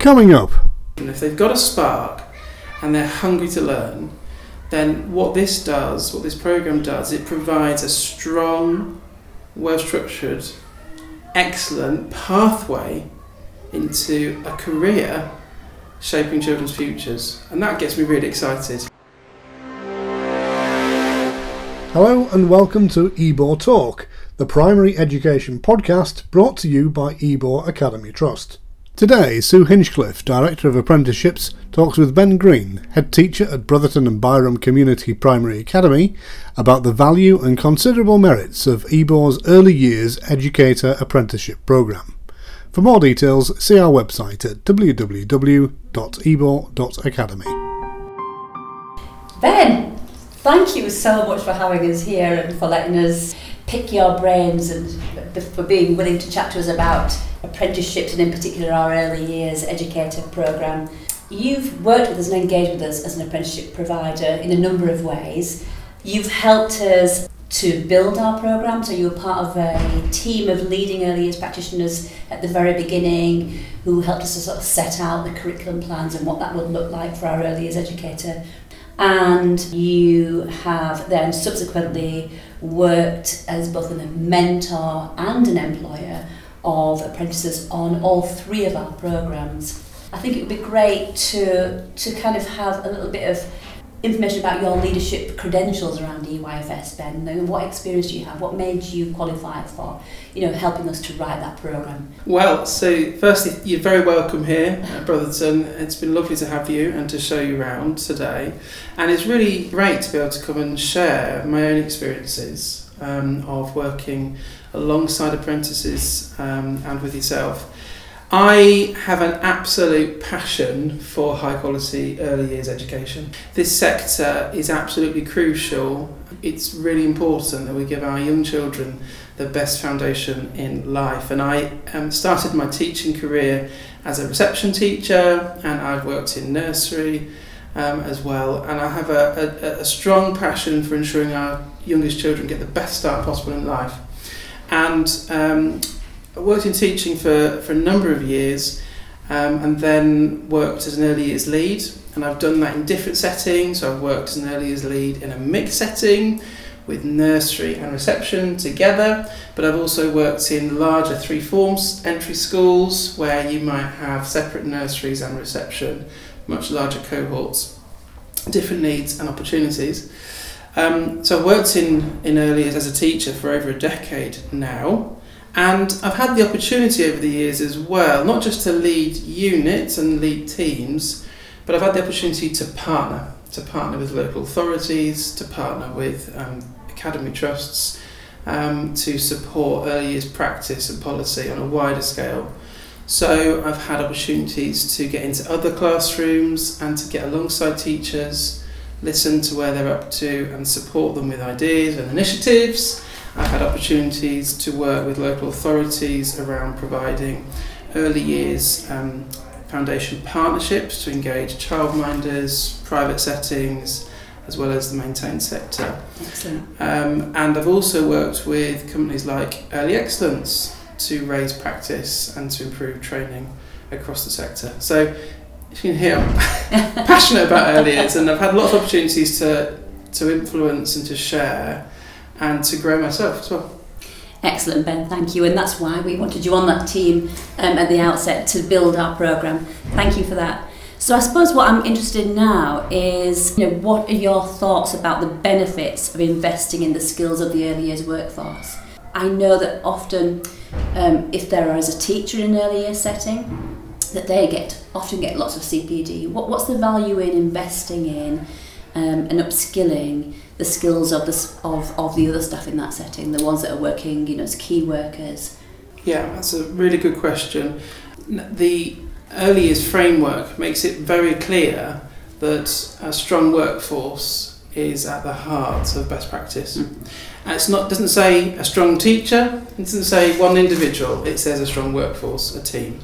Coming up. And if they've got a spark and they're hungry to learn, then what this does, what this program does, it provides a strong, well structured, excellent pathway into a career shaping children's futures. And that gets me really excited. Hello and welcome to EBOR Talk, the primary education podcast brought to you by EBOR Academy Trust. Today, Sue Hinchliffe, Director of Apprenticeships, talks with Ben Greene, Head Teacher at Brotherton and Byram Community Primary Academy, about the value and considerable merits of EBOR's Early Years Educator Apprenticeship Programme. For more details, see our website at www.ebor.academy. Ben, thank you so much for having us here and for letting us pick your brains and for being willing to chat to us about apprenticeships and in particular our early years educator programme. You've worked with us and engaged with us as an apprenticeship provider in a number of ways. You've helped us to build our programme, so you were part of a team of leading early years practitioners at the very beginning who helped us to sort of set out the curriculum plans and what that would look like for our early years educator. And you have then subsequently worked as both a mentor and an employer of apprentices on all three of our programs. I think it would be great to to kind of have a little bit of information about your leadership credentials around EYFS, Ben. What experience do you have? What made you qualify for, you know, helping us to write that program? Well, so firstly, you're very welcome here at Brotherton. It's been lovely to have you and to show you around today. And it's really great to be able to come and share my own experiences um, of working alongside apprentices um, and with yourself. I have an absolute passion for high quality early years education. This sector is absolutely crucial. It's really important that we give our young children the best foundation in life. And I um, started my teaching career as a reception teacher, and I've worked in nursery um, as well. And I have a, a, a strong passion for ensuring our youngest children get the best start possible in life. And um, I worked in teaching for, for a number of years um, and then worked as an early years lead. And I've done that in different settings. So I've worked as an early years lead in a mixed setting with nursery and reception together. But I've also worked in larger three forms entry schools where you might have separate nurseries and reception, much larger cohorts, different needs and opportunities. Um, so I've worked in, in early years as a teacher for over a decade now. And I've had the opportunity over the years as well, not just to lead units and lead teams, but I've had the opportunity to partner, to partner with local authorities, to partner with um, academy trusts, um, to support early years practice and policy on a wider scale. So I've had opportunities to get into other classrooms and to get alongside teachers, listen to where they're up to, and support them with ideas and initiatives I've had opportunities to work with local authorities around providing early years um, foundation partnerships to engage childminders, private settings, as well as the maintained sector. Um, and I've also worked with companies like Early Excellence to raise practice and to improve training across the sector. So if you can hear, I'm passionate about early years and I've had lots of opportunities to, to influence and to share and to grow myself as well. Excellent, Ben. Thank you. And that's why we wanted you on that team um, at the outset to build our program. Thank you for that. So I suppose what I'm interested in now is, you know, what are your thoughts about the benefits of investing in the skills of the early years workforce? I know that often, um, if there is a teacher in an early years setting, that they get often get lots of CPD. What, what's the value in investing in um, and upskilling the skills of the of, of the other staff in that setting, the ones that are working, you know, as key workers? Yeah, that's a really good question. The early years framework makes it very clear that a strong workforce is at the heart of best practice. Mm. And it's not doesn't say a strong teacher, it doesn't say one individual, it says a strong workforce, a team.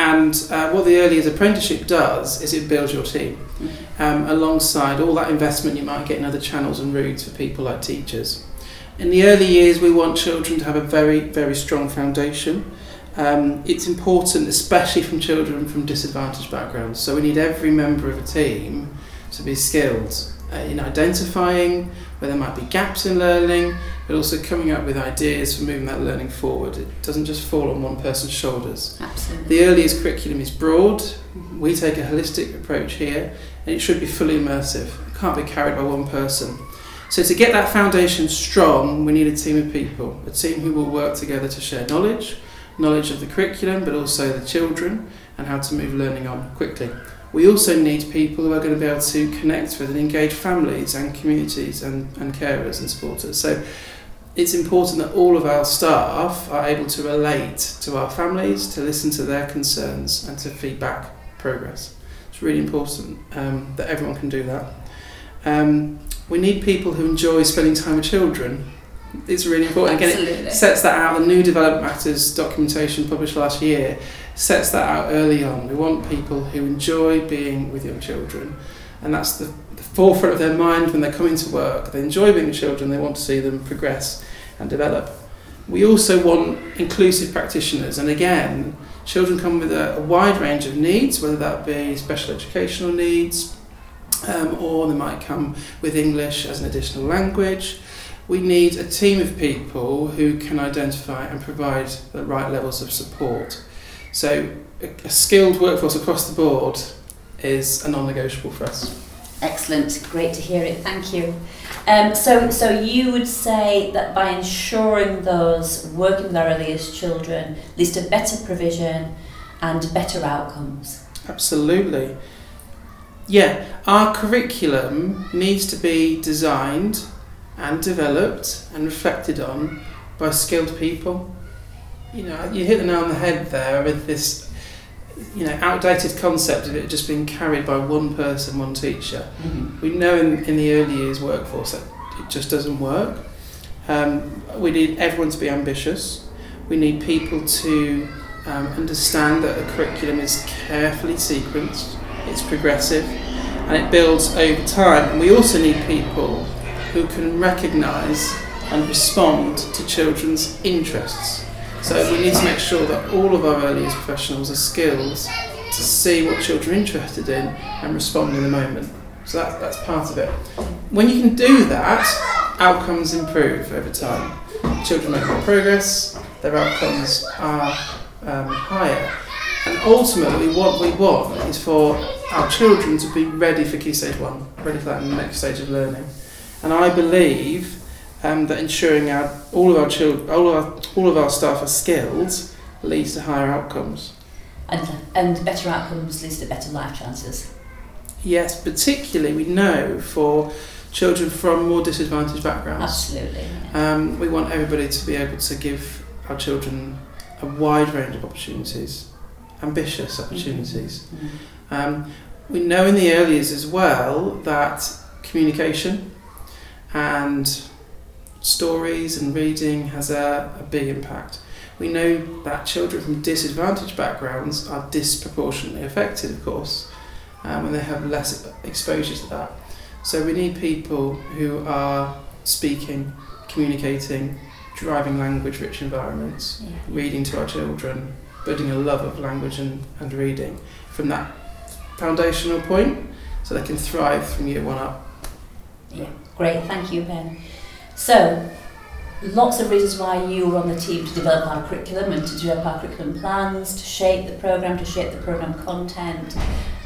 And uh, what the early years apprenticeship does is it builds your team mm-hmm. um, alongside all that investment you might get in other channels and routes for people like teachers. In the early years, we want children to have a very, very strong foundation Um, it's important, especially from children from disadvantaged backgrounds. So we need every member of a team to be skilled uh, in identifying where there might be gaps in learning, but also coming up with ideas for moving that learning forward. It doesn't just fall on one person's shoulders. Absolutely. The earliest curriculum is broad. Mm-hmm. We take a holistic approach here, and it should be fully immersive. It can't be carried by one person. So to get that foundation strong, we need a team of people, a team who will work together to share knowledge, knowledge of the curriculum, but also the children and how to move learning on quickly. We also need people who are going to be able to connect with and engage families and communities and, and carers and supporters. So it's important that all of our staff are able to relate to our families, to listen to their concerns and to feedback progress. It's really important um, that everyone can do that. Um, we need people who enjoy spending time with children. It's really important. Again, it sets that out. The new Development Matters documentation published last year sets that out early on. We want people who enjoy being with young children, and that's the, the forefront of their mind when they're coming to work. They enjoy being with children, they want to see them progress and develop. We also want inclusive practitioners, and again, children come with a, a wide range of needs, whether that be special educational needs, um, or they might come with English as an additional language. We need a team of people who can identify and provide the right levels of support. So, a, a skilled workforce across the board is a non negotiable for us. Excellent, great to hear it. Thank you. Um, so, so you would say that by ensuring those working with our earliest children leads to better provision and better outcomes. Absolutely. Yeah, our curriculum needs to be designed and developed and reflected on by skilled people. You know, you hit the nail on the head there with this, you know, outdated concept of it just being carried by one person, one teacher. Mm-hmm. We know in, in the early years workforce that it just doesn't work. Um, we need everyone to be ambitious. We need people to um, understand that the curriculum is carefully sequenced, it's progressive, and it builds over time. And we also need people who can recognise and respond to children's interests. So we need to make sure that all of our early years professionals are skilled to see what children are interested in and respond in the moment. So that, that's part of it. When you can do that, outcomes improve over time. Children make more progress, their outcomes are um, higher. And ultimately, what we want is for our children to be ready for Key Stage 1, ready for that next stage of learning. And I believe um, that ensuring our, all of our children, all of our, all of our staff are skilled leads to higher outcomes. And, and better outcomes leads to better life chances. Yes, particularly we know for children from more disadvantaged backgrounds. Absolutely. yeah. Um, we want everybody to be able to give our children a wide range of opportunities, ambitious opportunities. Mm. Um, we know in the early years as well that communication and stories and reading has a, a big impact. We know that children from disadvantaged backgrounds are disproportionately affected, of course, um, and they have less exposure to that. So we need people who are speaking, communicating, driving language rich environments, Yeah. reading to our children, building a love of language and, and reading from that foundational point so they can thrive from year one up. Yeah, great, thank you, Ben. So, lots of reasons why you were on the team to develop our curriculum and to develop our curriculum plans, to shape the programme, to shape the programme content.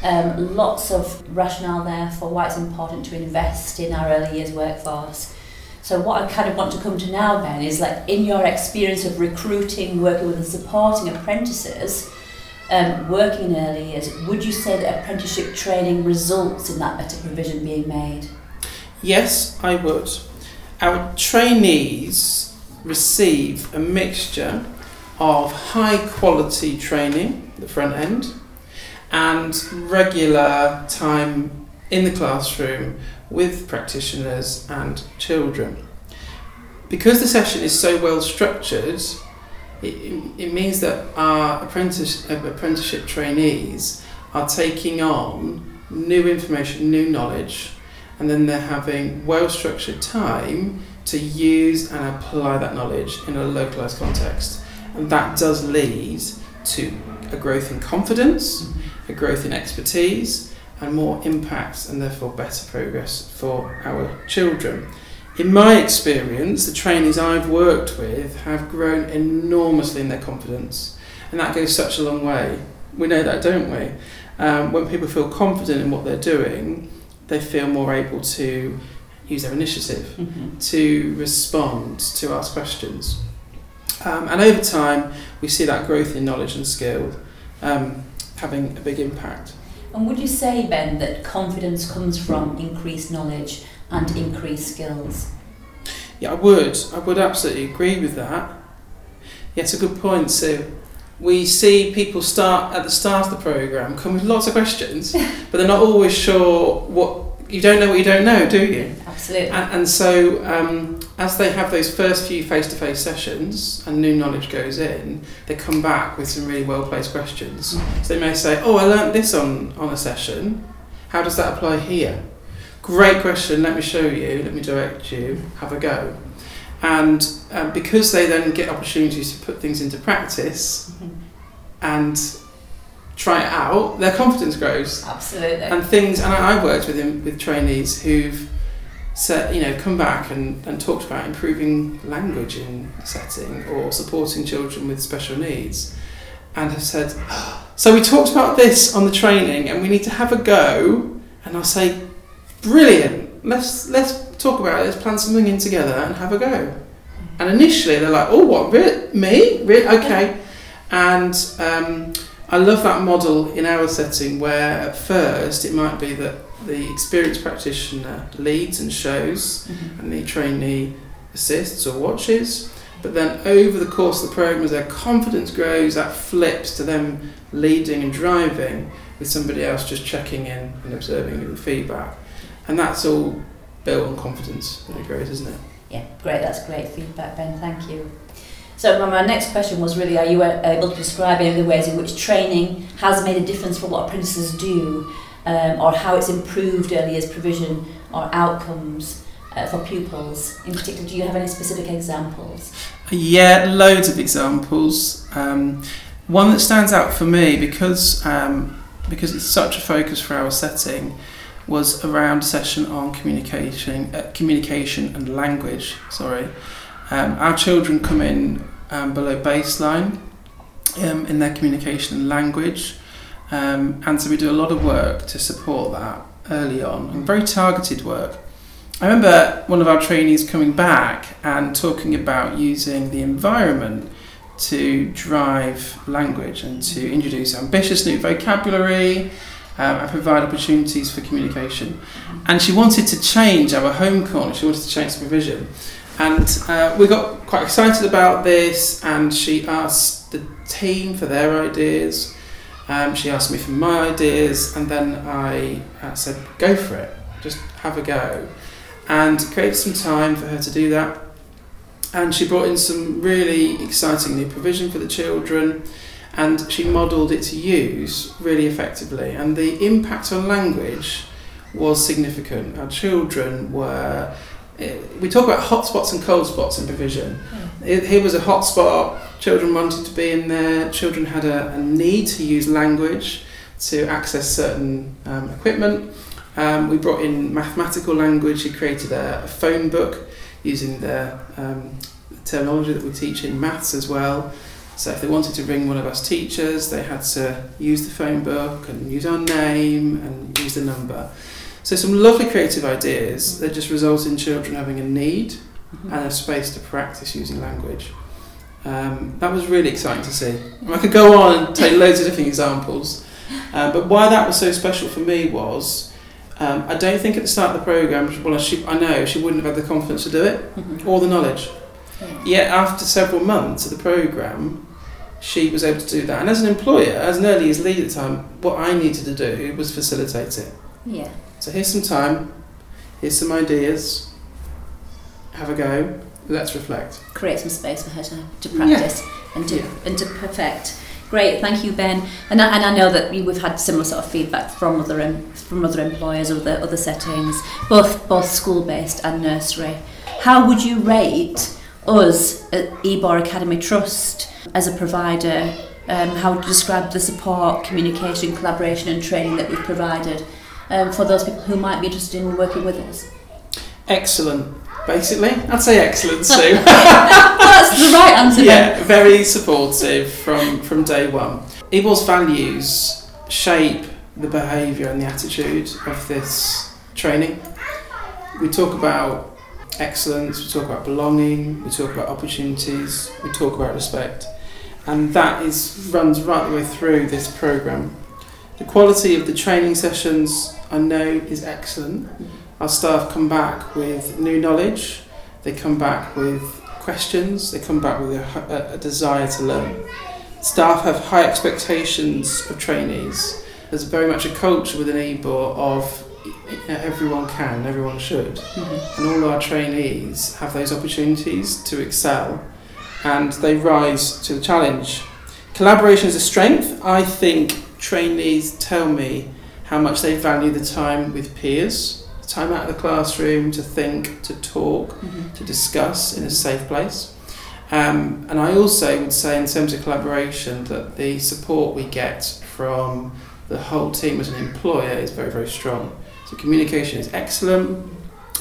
Um, lots of rationale there for why it's important to invest in our early years workforce. So what I kind of want to come to now, Ben, is like in your experience of recruiting, working with and supporting apprentices, um, working in early years, would you say that apprenticeship training results in that better provision being made? Yes, I would. Our trainees receive a mixture of high quality training, the front end, and regular time in the classroom with practitioners and children. Because the session is so well structured, it, it means that our apprentice, uh, apprenticeship trainees are taking on new information, new knowledge, and then they're having well structured time to use and apply that knowledge in a localized context. And that does lead to a growth in confidence, a growth in expertise, and more impact and therefore better progress for our children. In my experience, the trainees I've worked with have grown enormously in their confidence, and that goes such a long way. We know that, don't we? Um, when people feel confident in what they're doing, they feel more able to use their initiative, Mhm. to respond, to ask questions. Um, and over time, we see that growth in knowledge and skill um, having a big impact. And would you say, Ben, that confidence comes from increased knowledge and increased skills? Yeah, I would. I would absolutely agree with that. Yeah, it's a good point, Sue. We see people start at the start of the programme come with lots of questions, but they're not always sure what you don't know what you don't know, do you? Absolutely. And, and so, um, as they have those first few face to face sessions and new knowledge goes in, they come back with some really well placed questions. So they may say, Oh, I learnt this on, on a session. How does that apply here? Great question. Let me show you. Let me direct you. Have a go. And um, because they then get opportunities to put things into practice Mhm. and try it out, their confidence grows Absolutely. and things and I, I've worked with him with trainees who've said you know come back and, and talked about improving language in setting or supporting children with special needs and have said so we talked about this on the training and we need to have a go and I'll say brilliant let's let's talk about it let's plan something in together and have a go and initially they're like oh what me really? okay and um, I love that model in our setting where at first it might be that the experienced practitioner leads and shows Mhm. and the trainee assists or watches. But then over the course of the program, as their confidence grows, that flips to them leading and driving with somebody else just checking in and observing and giving feedback. And that's all built on confidence and it grows, isn't it? Yeah, great. That's great feedback, Ben. Thank you. So my, next question was really, are you able to describe any of the ways in which training has made a difference for what apprentices do, um, or how it's improved early years provision or outcomes uh, for pupils? In particular, do you have any specific examples? Yeah, loads of examples. Um, one that stands out for me because um, because it's such a focus for our setting was around a session on communication, uh, communication and language. Sorry, um, our children come in um, below baseline um, in their communication and language, um, and so we do a lot of work to support that early on, and very targeted work. I remember one of our trainees coming back and talking about using the environment to drive language and to introduce ambitious new vocabulary um, and provide opportunities for communication. And she wanted to change our home corner, she wanted to change the provision. And uh, we got quite excited about this, and she asked the team for their ideas. Um, she asked me for my ideas, and then I uh, said, Go for it, just have a go and created some time for her to do that. And she brought in some really exciting new provision for the children, and she modelled its use really effectively. And the impact on language was significant. Our children were. eh, We talk about hot spots and cold spots in provision. Here here was a hot spot. Children wanted to be in there. Children had a, a need to use language to access certain um, equipment. Um, we brought in mathematical language. He created a, a phone book using the um, terminology that we teach in maths as well. So if they wanted to ring one of us teachers, they had to use the phone book and use our name and use the number. So some lovely creative ideas that just result in children having a need and a space to practice using language. Um, that was really exciting to see. I could go on and take loads of different examples, uh, but why that was so special for me was um, I don't think at the start of the program, well, she, I know she wouldn't have had the confidence to do it Mhm. or the knowledge. Yeah. Yet after several months of the program, she was able to do that. And as an employer, as an early years lead at the time, what I needed to do was facilitate it. Yeah. So here's some time, here's some ideas, have a go, let's reflect. create some space for her to, to Yeah. practice and to Yeah. and to perfect. Great, thank you, Ben. And I, and I know that we- we've had similar sort of feedback from other em, from other employers, other other settings, both both school based and nursery. How would you rate us at Ebor Academy Trust as a provider, um, how to describe the support, communication, collaboration and training that we've provided um, for those people who might be interested in working with us. Excellent. Basically, I'd say excellent, Sue. That's the right answer. yeah, very supportive from from day one. Ebor's values shape the behaviour and the attitude of this training. We talk about excellence, we talk about belonging, we talk about opportunities, we talk about respect, and that is runs right the way through this program. The quality of the training sessions I know is excellent. Our staff come back with new knowledge, they come back with questions, they come back with a, a, desire to learn. Staff have high expectations of trainees. There's very much a culture within Ebor of everyone can, everyone should. Mm-hmm. And all our trainees have those opportunities to excel and they rise to the challenge. Collaboration is a strength. I think trainees tell me how much they value the time with peers time out of the classroom to think, to talk, mm-hmm. to discuss in a safe place. Um, and I also would say, in terms of collaboration, that the support we get from the whole team as an employer is very, very strong. So communication is excellent,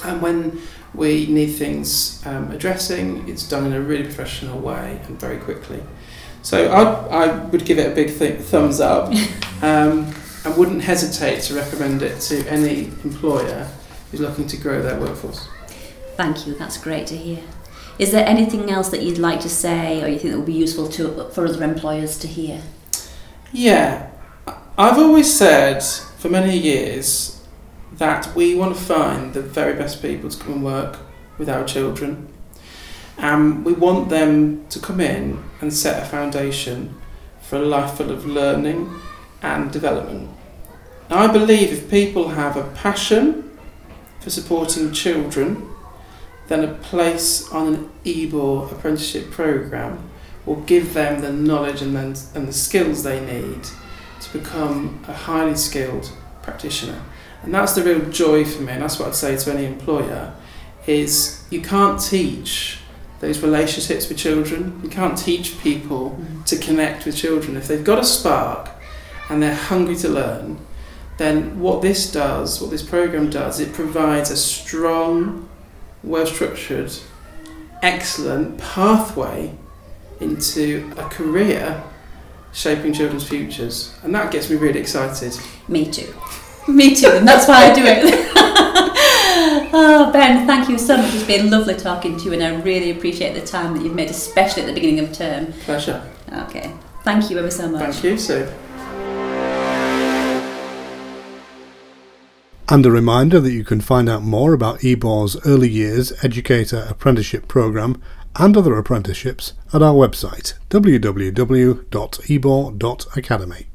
and when we need things um, addressing, it's done in a really professional way and very quickly. So I, I would give it a big th- thumbs up. Um, I wouldn't hesitate to recommend it to any employer who's looking to grow their workforce. Thank you, that's great to hear. Is there anything else that you'd like to say or you think that would be useful to, for other employers to hear? Yeah, I've always said for many years that we want to find the very best people to come and work with our children. Um, we want them to come in and set a foundation for a life full of learning and development. I believe if people have a passion for supporting children, then a place on an Ebor apprenticeship programme will give them the knowledge and, then, and the skills they need to become a highly skilled practitioner. And that's the real joy for me, and that's what I'd say to any employer, is you can't teach those relationships with children. You can't teach people mm. to connect with children. If they've got a spark and they're hungry to learn, then what this does, what this program does, it provides a strong, well structured, excellent pathway into a career shaping children's futures. And that gets me really excited. Me too. Me too, and that's why I do it. oh, Ben, thank you so much. It's been lovely talking to you, and I really appreciate the time that you've made, especially at the beginning of term. Pleasure. Okay. Thank you ever so much. Thank you, Sue. And a reminder that you can find out more about Ebor's Early Years Educator Apprenticeship Programme and other apprenticeships at our website www.ebor.academy.